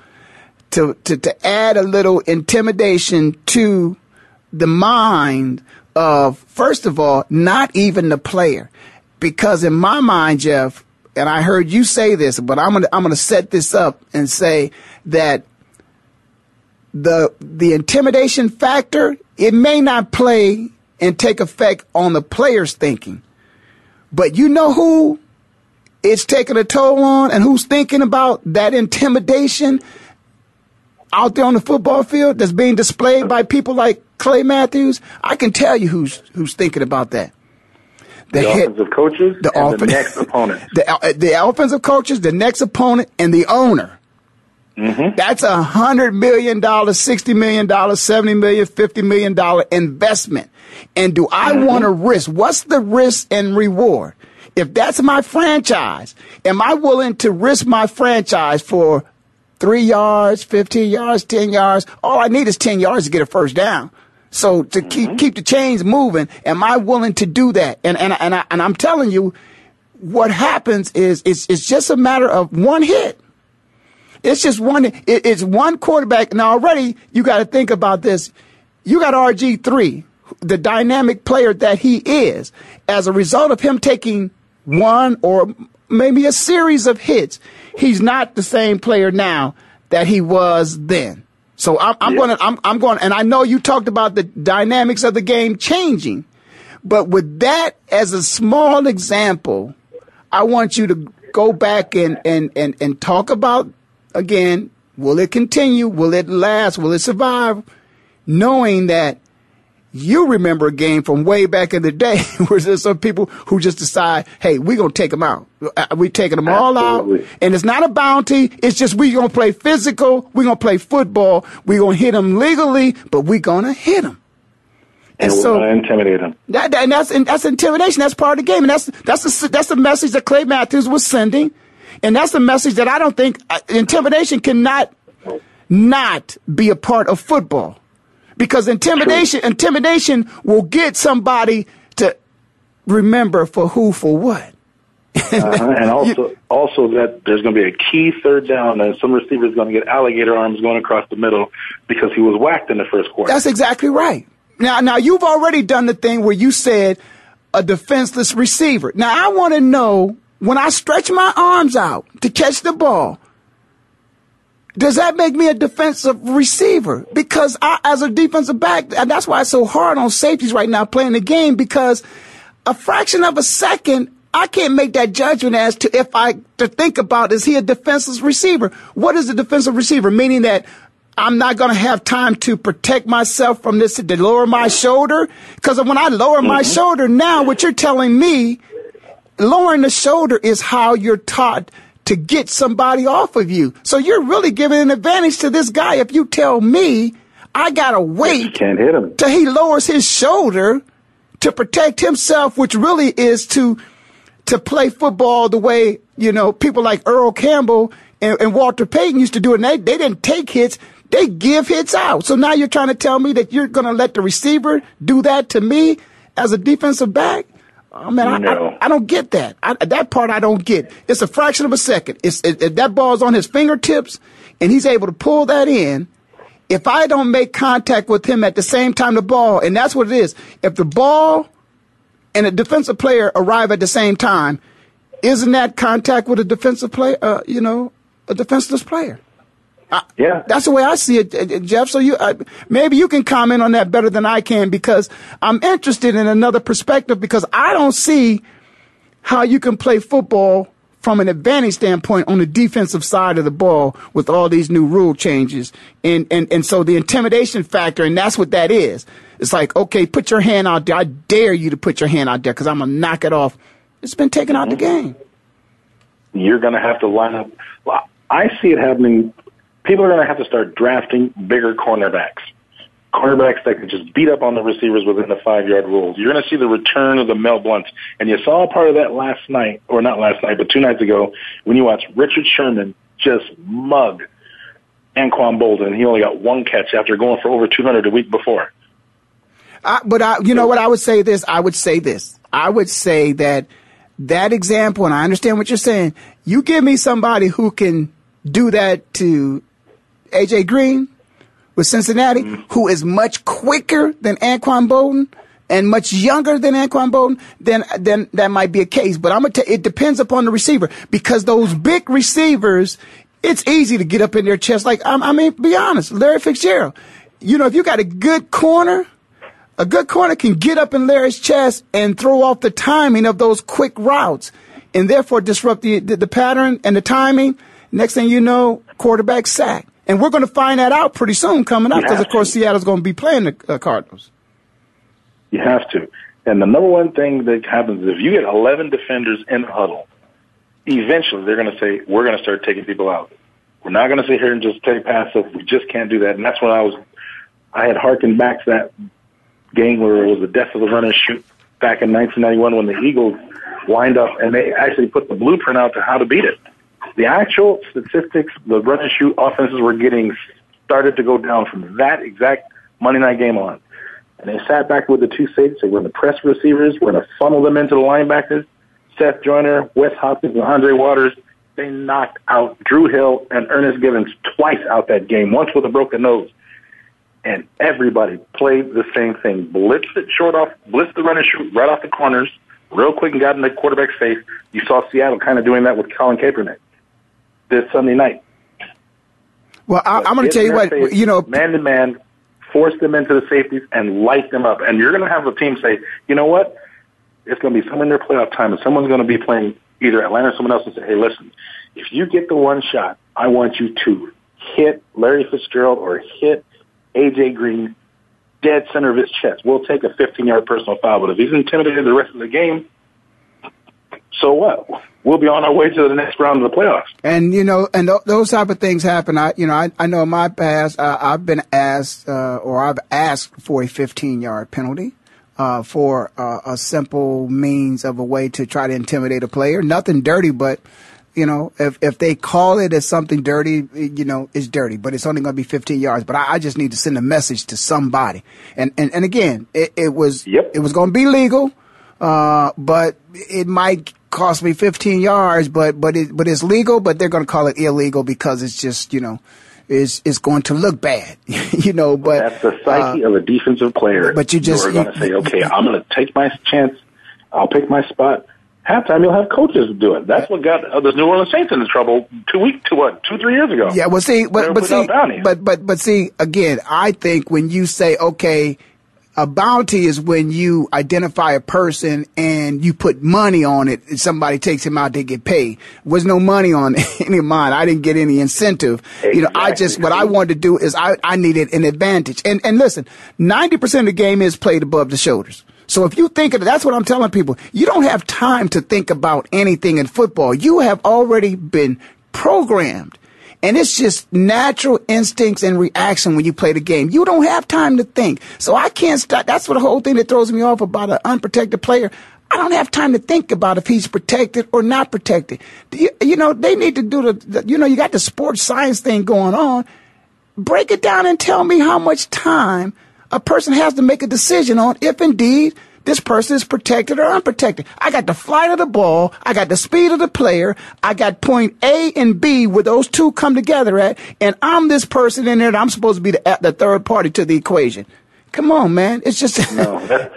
to to to add a little intimidation to the mind of first of all, not even the player, because in my mind, Jeff and I heard you say this, but I'm gonna I'm gonna set this up and say that the the intimidation factor it may not play and take effect on the player's thinking, but you know who it's taking a toll on and who's thinking about that intimidation out there on the football field that's being displayed by people like Clay Matthews. I can tell you who's who's thinking about that the, the head, offensive coaches, the, and off- the next opponent. The, uh, the offensive coaches, the next opponent, and the owner. Mm-hmm. That's a hundred million dollar, sixty million dollar, seventy million, fifty million dollar investment. And do I mm-hmm. want to risk? What's the risk and reward? If that's my franchise, am I willing to risk my franchise for three yards, fifteen yards, ten yards? All I need is ten yards to get a first down. So to keep mm-hmm. keep the chains moving, am I willing to do that? And and and, I, and I'm telling you, what happens is it's it's just a matter of one hit. It's just one. It, it's one quarterback. Now already you got to think about this. You got RG three, the dynamic player that he is, as a result of him taking one or maybe a series of hits, he's not the same player now that he was then. So I'm, I'm yeah. going to, I'm, I'm going, and I know you talked about the dynamics of the game changing, but with that as a small example, I want you to go back and, and, and, and talk about again, will it continue? Will it last? Will it survive? Knowing that you remember a game from way back in the day where there's some people who just decide, hey, we're going to take them out. Uh, we're taking them all out. And it's not a bounty. It's just we're going to play physical. We're going to play football. We're going to hit them legally, but we're going to hit them. And, and so, we're going to intimidate them. That, and that's, and that's intimidation. That's part of the game. And that's, that's the, that's the message that Clay Matthews was sending. And that's the message that I don't think uh, intimidation cannot not be a part of football because intimidation intimidation will get somebody to remember for who for what. uh-huh. And also, also that there's going to be a key third down, and some receiver's going to get alligator arms going across the middle because he was whacked in the first quarter. That's exactly right. Now, now you've already done the thing where you said a defenseless receiver. Now, I want to know when I stretch my arms out to catch the ball, does that make me a defensive receiver? Because I, as a defensive back, and that's why it's so hard on safeties right now playing the game because a fraction of a second, I can't make that judgment as to if I to think about is he a defensive receiver? What is a defensive receiver? Meaning that I'm not going to have time to protect myself from this to lower my shoulder because when I lower my mm-hmm. shoulder now, what you're telling me, lowering the shoulder is how you're taught to get somebody off of you. So you're really giving an advantage to this guy if you tell me I gotta wait can't hit him till he lowers his shoulder to protect himself, which really is to to play football the way you know people like Earl Campbell and, and Walter Payton used to do it. And they they didn't take hits; they give hits out. So now you're trying to tell me that you're going to let the receiver do that to me as a defensive back? Oh, man, no. I, I, I, don't get that. I, that part I don't get. It's a fraction of a second. It's it, it, that ball's on his fingertips, and he's able to pull that in. If I don't make contact with him at the same time the ball, and that's what it is. If the ball and a defensive player arrive at the same time, isn't that contact with a defensive player? Uh, you know, a defenseless player yeah, that's the way I see it, Jeff. So you uh, maybe you can comment on that better than I can because I'm interested in another perspective because I don't see how you can play football from an advantage standpoint on the defensive side of the ball with all these new rule changes. And, and, and so the intimidation factor, and that's what that is. It's like, okay, put your hand out there. I dare you to put your hand out there because I'm going to knock it off. It's been taken out the mm-hmm. game. You're going to have to line up. I see it happening people are going to have to start drafting bigger cornerbacks. Cornerbacks that can just beat up on the receivers within the five yard rules. You're going to see the return of the Mel Blunts. And you saw a part of that last night, or not last night, but two nights ago, when you watched Richard Sherman just mug Anquan Boldin. He only got one catch after going for over 200 a week before. I, but I, you know what? I would say this. I would say this. I would say that that example, and I understand what you're saying. You give me somebody who can do that to AJ Green with Cincinnati, mm-hmm. who is much quicker than Anquan Boldin and much younger than Anquan Boldin, then then that might be a case. But I'm gonna tell it depends upon the receiver because those big receivers, it's easy to get up in their chest. Like I, I mean, be honest, Larry Fitzgerald. You know, if you got a good corner, a good corner can get up in Larry's chest and throw off the timing of those quick routes, and therefore disrupt the the, the pattern and the timing. Next thing you know, quarterback sack. And we're going to find that out pretty soon coming up because, of course, Seattle's going to be playing the uh, Cardinals. You have to. And the number one thing that happens is if you get 11 defenders in the huddle, eventually they're going to say, we're going to start taking people out. We're not going to sit here and just play passive. We just can't do that. And that's when I was, I had harkened back to that game where it was the death of the run and shoot back in 1991 when the Eagles wind up and they actually put the blueprint out to how to beat it the actual statistics, the run and shoot offenses were getting started to go down from that exact Monday night game on. And they sat back with the two safeties. They were going to press receivers. We're going to funnel them into the linebackers. Seth Joyner, Wes Hopkins, and Andre Waters. They knocked out Drew Hill and Ernest Givins twice out that game, once with a broken nose. and everybody played the same thing. Blitz it short off, blitz the run and shoot right off the corners, real quick and got in the quarterback's face. You saw Seattle kind of doing that with Colin Kaepernick this Sunday night. Well, I, am going to tell you what, face, you know, man to man, force them into the safeties and light them up. And you're going to have the team say, you know what? It's going to be someone in their playoff time, and someone's going to be playing either Atlanta or someone else and say, hey, listen, if you get the one shot, I want you to hit Larry Fitzgerald or hit AJ Green dead center of his chest. We'll take a 15 yard personal foul, but if he's intimidated the rest of the game, so what? We'll be on our way to the next round of the playoffs. And you know, and th- those type of things happen. I, you know, I, I know in my past, uh, I've been asked, uh, or I've asked for a 15 yard penalty. Uh, for uh, a simple means of a way to try to intimidate a player. Nothing dirty, but you know, if if they call it as something dirty, you know, it's dirty, but it's only going to be 15 yards. But I, I, just need to send a message to somebody. And and, and again, it, it was yep. it was going to be legal, uh, but it might cost me 15 yards. But but it but it's legal. But they're going to call it illegal because it's just you know. Is is going to look bad, you know. But that's the psyche uh, of a defensive player. But you just are going to say, okay, I'm going to take my chance. I'll pick my spot halftime you'll have coaches do it. That's what got uh, the New Orleans Saints into trouble two weeks to what two three years ago. Yeah, well, see, but but see, but but but see again. I think when you say okay. A bounty is when you identify a person and you put money on it. And somebody takes him out, they get paid. Was no money on any of mine. I didn't get any incentive. Exactly. You know, I just what I wanted to do is I I needed an advantage. And and listen, ninety percent of the game is played above the shoulders. So if you think of it, that's what I'm telling people. You don't have time to think about anything in football. You have already been programmed. And it's just natural instincts and reaction when you play the game. You don't have time to think. So I can't stop. That's what the whole thing that throws me off about an unprotected player. I don't have time to think about if he's protected or not protected. You, you, know, they need to do the, the, you know, you got the sports science thing going on. Break it down and tell me how much time a person has to make a decision on if indeed this person is protected or unprotected. I got the flight of the ball. I got the speed of the player. I got point A and B where those two come together at, and I'm this person in there that I'm supposed to be the, the third party to the equation. Come on, man. It's just. no, that's,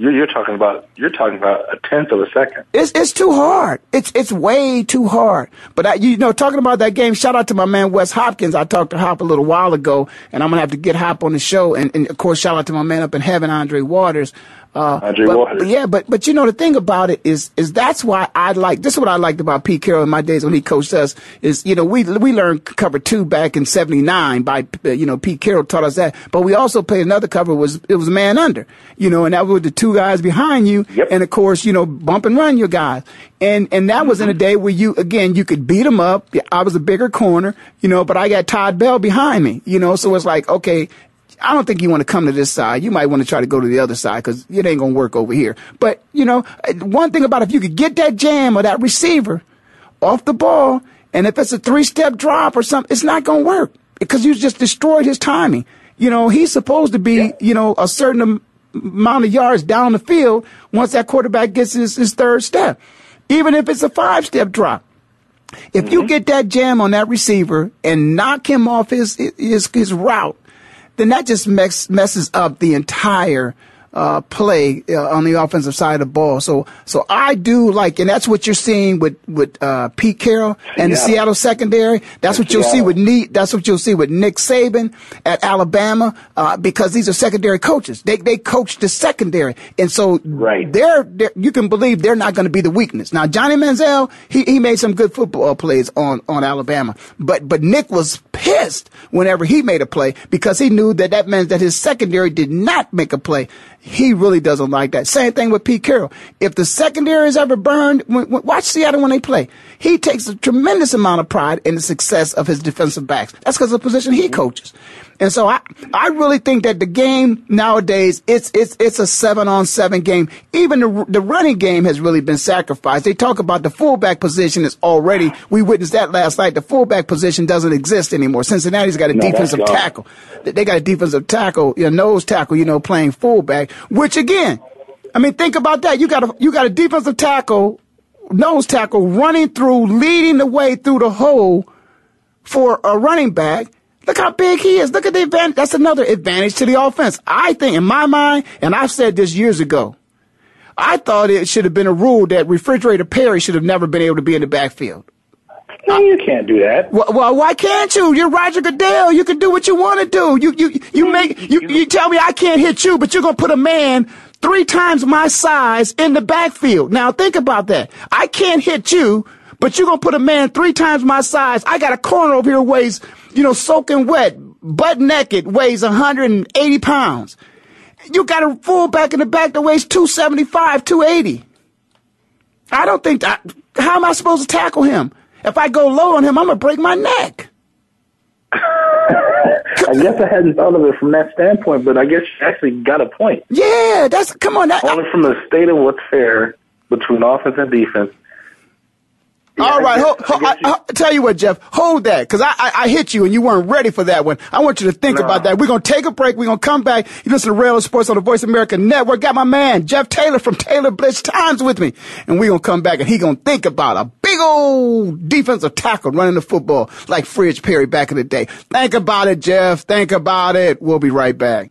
you're, you're talking about you're talking about a tenth of a second. It's it's too hard. It's it's way too hard. But I, you know, talking about that game, shout out to my man Wes Hopkins. I talked to Hop a little while ago, and I'm gonna have to get Hop on the show. And, and of course, shout out to my man up in heaven, Andre Waters. Uh, Andre but, Waters. yeah, but but you know the thing about it is is that's why I like this is what I liked about Pete Carroll in my days when he coached us is you know we we learned cover two back in '79 by you know Pete Carroll taught us that, but we also played another cover was it was man under you know and that was the two guys behind you yep. and of course you know bump and run your guys and and that mm-hmm. was in a day where you again you could beat them up. I was a bigger corner you know, but I got Todd Bell behind me you know, so it's like okay I don't think you want to come to this side. You might want to try to go to the other side because it ain't going to work over here. But, you know, one thing about if you could get that jam or that receiver off the ball, and if it's a three step drop or something, it's not going to work because you just destroyed his timing. You know, he's supposed to be, yeah. you know, a certain amount of yards down the field once that quarterback gets his, his third step, even if it's a five step drop. If mm-hmm. you get that jam on that receiver and knock him off his his his route, then that just mess, messes up the entire uh, play uh, on the offensive side of the ball. So, so I do like, and that's what you're seeing with with uh, Pete Carroll and the Seattle secondary. That's what you'll see with Neat. That's what you'll see with Nick Saban at Alabama, uh, because these are secondary coaches. They they coach the secondary, and so right. they're, they're you can believe they're not going to be the weakness. Now, Johnny Manziel, he he made some good football plays on on Alabama, but but Nick was pissed whenever he made a play because he knew that that meant that his secondary did not make a play. He really doesn't like that. Same thing with Pete Carroll. If the secondary is ever burned, when, when, watch Seattle when they play. He takes a tremendous amount of pride in the success of his defensive backs. That's because of the position he coaches. And so I, I really think that the game nowadays, it's, it's, it's a seven on seven game. Even the, the running game has really been sacrificed. They talk about the fullback position is already, we witnessed that last night. The fullback position doesn't exist anymore. Cincinnati's got a no, defensive tackle. They got a defensive tackle, you know, nose tackle, you know, playing fullback, which again, I mean, think about that. You got a, you got a defensive tackle, nose tackle running through, leading the way through the hole for a running back Look how big he is. Look at the advantage. That's another advantage to the offense. I think, in my mind, and I've said this years ago, I thought it should have been a rule that refrigerator Perry should have never been able to be in the backfield. No, you can't do that. Well, well, why can't you? You're Roger Goodell. You can do what you want to do. You, you, you make, you, you tell me I can't hit you, but you're going to put a man three times my size in the backfield. Now think about that. I can't hit you, but you're going to put a man three times my size. I got a corner over here weighs, you know, soaking wet, butt naked, weighs 180 pounds. You got a fullback in the back that weighs 275, 280. I don't think that, how am I supposed to tackle him? If I go low on him, I'm going to break my neck. I guess I hadn't thought of it from that standpoint, but I guess you actually got a point. Yeah, that's, come on. That, Only from the state of what's fair between offense and defense. All right, hold, hold, I, I, tell you what, Jeff, hold that, because I, I, I, hit you and you weren't ready for that one. I want you to think no. about that. We're going to take a break. We're going to come back. You listen to Ray Ellis Sports on the Voice America Network. Got my man, Jeff Taylor from Taylor Blitz Times with me. And we're going to come back and he going to think about a big old defensive tackle running the football like Fridge Perry back in the day. Think about it, Jeff. Think about it. We'll be right back.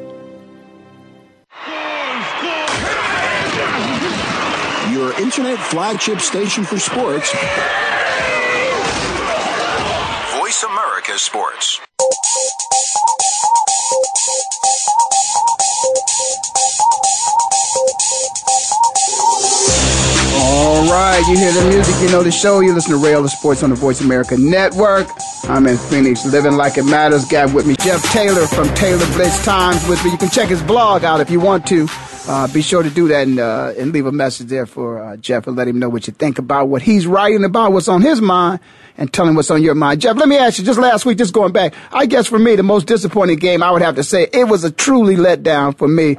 your internet flagship station for sports. Voice America Sports. All right, you hear the music, you know the show. You listen to Ray Ellis Sports on the Voice America Network. I'm in Phoenix, living like it matters. Got with me Jeff Taylor from Taylor Blitz Times with me. You can check his blog out if you want to. Uh, be sure to do that and, uh, and leave a message there for uh, Jeff and let him know what you think about what he's writing about, what's on his mind, and tell him what's on your mind. Jeff, let me ask you, just last week, just going back, I guess for me, the most disappointing game, I would have to say, it was a truly letdown for me,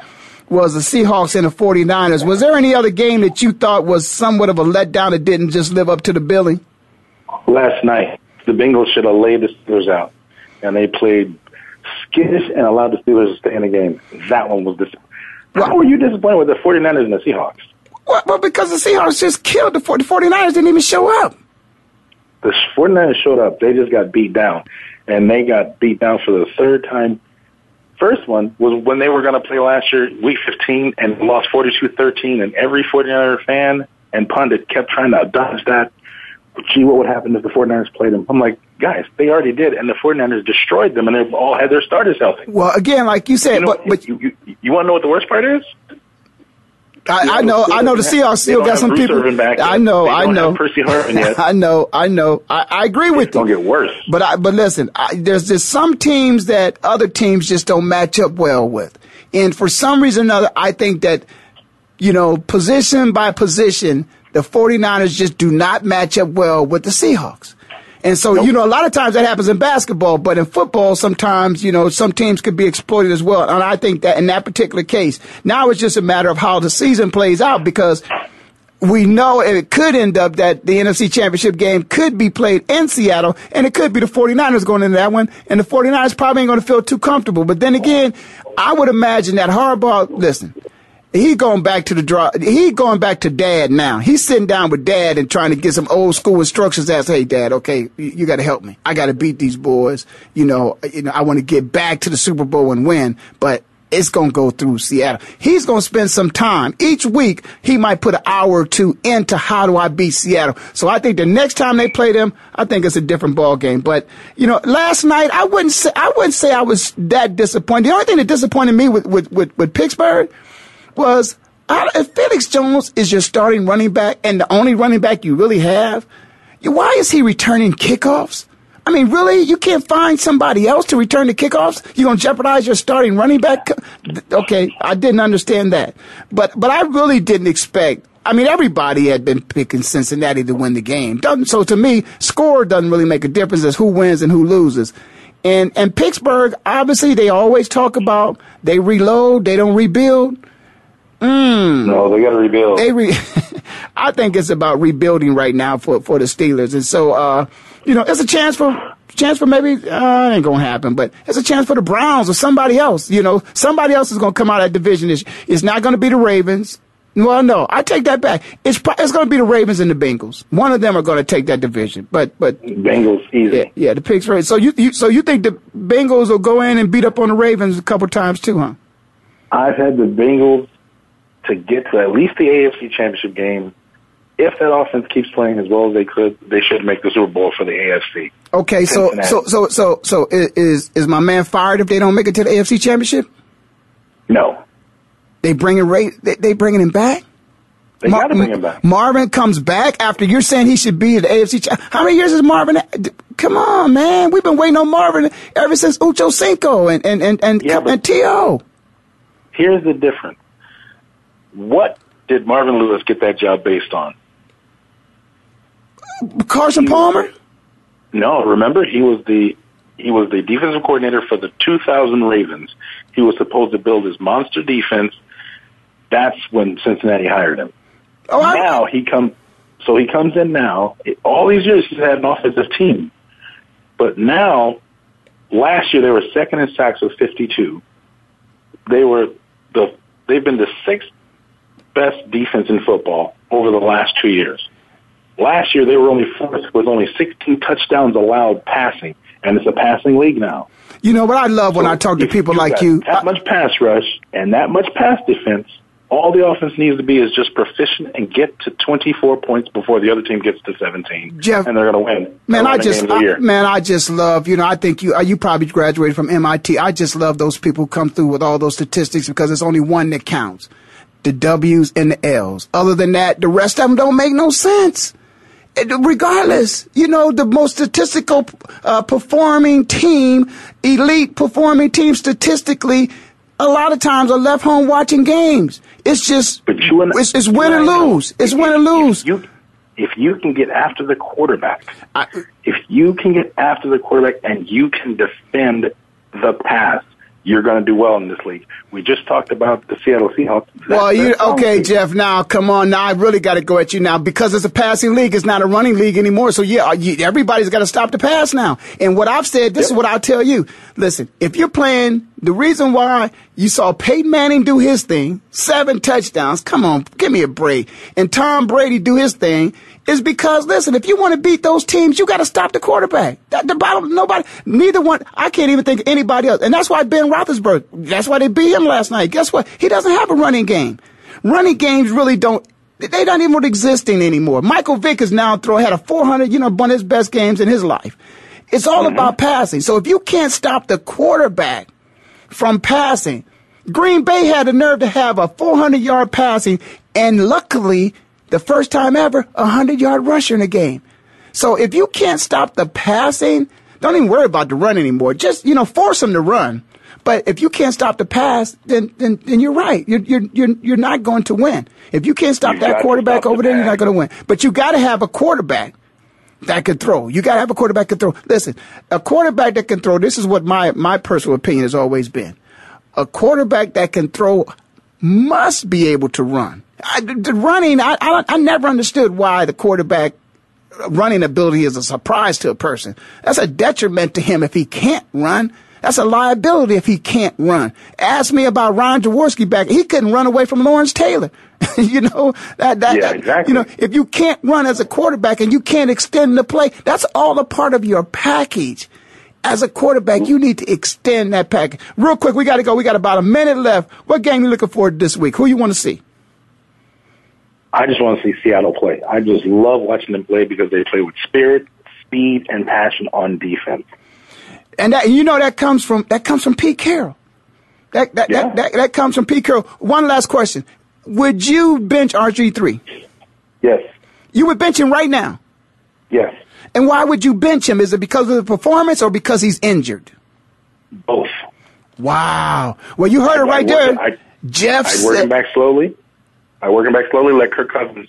was the Seahawks and the 49ers. Was there any other game that you thought was somewhat of a letdown that didn't just live up to the billing? Last night, the Bengals should have laid the Steelers out, and they played skittish and allowed the Steelers to stay in the game. That one was disappointing. How were you disappointed with the 49ers and the Seahawks? Well, well because the Seahawks just killed the, the 49ers, didn't even show up. The 49ers showed up. They just got beat down. And they got beat down for the third time. First one was when they were going to play last year, week 15, and lost 42-13, and every 49er fan and pundit kept trying to dodge that gee, what would happen if the 49ers played them? I'm like, guys, they already did, and the 49ers destroyed them, and they've all had their starters healthy. Well, again, like you said, you know, but, but you, you, you want to know what the worst part is? I, I know, I know. The Seahawks still got some people. I know, I know. Percy Harvin yet. I know, I know. I, I agree with it's you. Don't get worse. But I, but listen, I, there's just some teams that other teams just don't match up well with, and for some reason or another, I think that you know, position by position, the 49ers just do not match up well with the Seahawks. And so, nope. you know, a lot of times that happens in basketball, but in football, sometimes, you know, some teams could be exploited as well. And I think that in that particular case, now it's just a matter of how the season plays out because we know it could end up that the NFC championship game could be played in Seattle and it could be the 49ers going into that one and the 49ers probably ain't going to feel too comfortable. But then again, I would imagine that Harbaugh, listen, he going back to the draw. He going back to dad now. He's sitting down with dad and trying to get some old school instructions as, hey, dad, okay, you, you got to help me. I got to beat these boys. You know, you know, I want to get back to the Super Bowl and win, but it's going to go through Seattle. He's going to spend some time each week. He might put an hour or two into how do I beat Seattle. So I think the next time they play them, I think it's a different ball game. But you know, last night I wouldn't say I wouldn't say I was that disappointed. The only thing that disappointed me with with with, with Pittsburgh was if Felix Jones is your starting running back and the only running back you really have, why is he returning kickoffs? I mean, really? You can't find somebody else to return the kickoffs? You're going to jeopardize your starting running back? Okay, I didn't understand that. But, but I really didn't expect I mean, everybody had been picking Cincinnati to win the game. so to me, score doesn't really make a difference as who wins and who loses. And and Pittsburgh, obviously, they always talk about they reload, they don't rebuild. Mm. No, they got to rebuild. They re- I think it's about rebuilding right now for for the Steelers, and so uh, you know, it's a chance for chance for maybe uh, it ain't gonna happen, but it's a chance for the Browns or somebody else. You know, somebody else is gonna come out of that division. It's, it's not gonna be the Ravens. Well, no, I take that back. It's it's going to be the Ravens and the Bengals. One of them are going to take that division. But but Bengals easy. Yeah, yeah the picks right. So you, you so you think the Bengals will go in and beat up on the Ravens a couple times too, huh? I've had the Bengals to get to at least the AFC Championship game. If that offense keeps playing as well as they could, they should make the Super Bowl for the AFC. Okay, so so so so so is is my man fired if they don't make it to the AFC Championship? No. They bringing Ray. They, they bringing him back. They Mar- gotta bring him back. Marvin comes back after you're saying he should be at the AFC. How many years is Marvin? Come on, man. We've been waiting on Marvin ever since Ocho Cinco and and and and, yeah, and T.O. Here's the difference. What did Marvin Lewis get that job based on? Carson Palmer? No, remember he was the he was the defensive coordinator for the 2000 Ravens. He was supposed to build his monster defense. That's when Cincinnati hired him. Oh, now he comes, so he comes in now. All these years he's had an offensive team, but now, last year they were second in sacks with 52. They were the they've been the sixth best defense in football over the last two years. Last year they were only fourth with only 16 touchdowns allowed passing, and it's a passing league now. You know what I love when I talk to people like you. That much pass rush and that much pass defense. All the offense needs to be is just proficient and get to 24 points before the other team gets to 17. Jeff, and they're going to win. Man, I just, I, man, I just love. You know, I think you, uh, you probably graduated from MIT. I just love those people who come through with all those statistics because it's only one that counts the W's and the L's. Other than that, the rest of them don't make no sense. Regardless, you know, the most statistical uh, performing team, elite performing team statistically, a lot of times are left home watching games. It's just, but you and, it's, it's win or lose. It's win or lose. If you, if you can get after the quarterback, I, if you can get after the quarterback and you can defend the pass, you're going to do well in this league. We just talked about the Seattle Seahawks. That, well, you okay, Jeff? Now, come on. Now, I really got to go at you now because it's a passing league. It's not a running league anymore. So yeah, you, everybody's got to stop the pass now. And what I've said, this yep. is what I'll tell you. Listen, if you're playing, the reason why you saw Peyton Manning do his thing, seven touchdowns. Come on, give me a break. And Tom Brady do his thing is because listen, if you want to beat those teams, you got to stop the quarterback. That, the bottom, nobody, neither one. I can't even think of anybody else, and that's why Ben Roethlisberger. That's why they beat him last night. Guess what? He doesn't have a running game. Running games really don't. They don't even existing anymore. Michael Vick is now throw had a 400, you know, one of his best games in his life. It's all mm-hmm. about passing. So if you can't stop the quarterback from passing, Green Bay had the nerve to have a 400 yard passing, and luckily the first time ever, a 100 yard rusher in a game. So if you can't stop the passing, don't even worry about the run anymore. Just, you know, force them to run. But if you can't stop the pass, then, then, then you're right. You're, you're, you're, you're not going to win. If you can't stop you that quarterback over the there, you're not going to win. But you got to have a quarterback that can throw. You got to have a quarterback that can throw. Listen, a quarterback that can throw. This is what my my personal opinion has always been. A quarterback that can throw must be able to run. I, the running, I, I, I never understood why the quarterback running ability is a surprise to a person. That's a detriment to him if he can't run. That's a liability if he can't run. Ask me about Ron Jaworski back. He couldn't run away from Lawrence Taylor. you know, that, that, yeah, exactly. you know, if you can't run as a quarterback and you can't extend the play, that's all a part of your package. As a quarterback, you need to extend that package. Real quick, we got to go. We got about a minute left. What game you looking forward to this week? Who you want to see? I just want to see Seattle play. I just love watching them play because they play with spirit, speed, and passion on defense. And that you know that comes from that comes from Pete Carroll. That that, Yeah. that, that that comes from Pete Carroll. One last question: Would you bench RG three? Yes, You would bench him right now. yes, And why would you bench him? Is it because of the performance or because he's injured? both. Wow. Well, you heard it right there. I'd- Jeff I work him back slowly. I work him back slowly. Let Kirk Cousins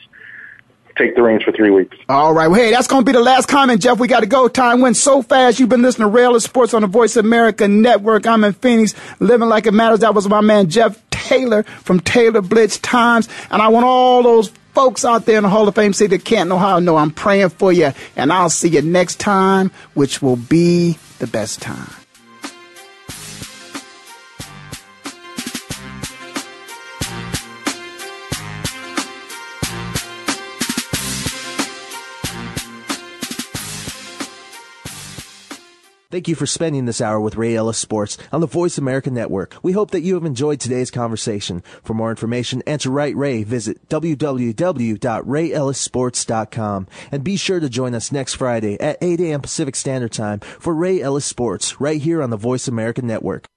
take the reins for three weeks. All right. Well, hey, that's going to be the last comment, Jeff. We got to go. Time went so fast. You've been listening to Ray Ellis Sports on the Voice of America Network. I'm in Phoenix, living like it matters. That was my man, Jeff Taylor from Taylor Blitz Times. And I want all those folks out there in the Hall of Fame city that can't know how know. I'm praying for you. And I'll see you next time, which will be the best time. Thank you for spending this hour with Ray Ellis Sports on the Voice America Network. We hope that you have enjoyed today's conversation. For more information and to write Ray, visit www.rayellissports.com and be sure to join us next Friday at 8 a.m. Pacific Standard Time for Ray Ellis Sports right here on the Voice America Network.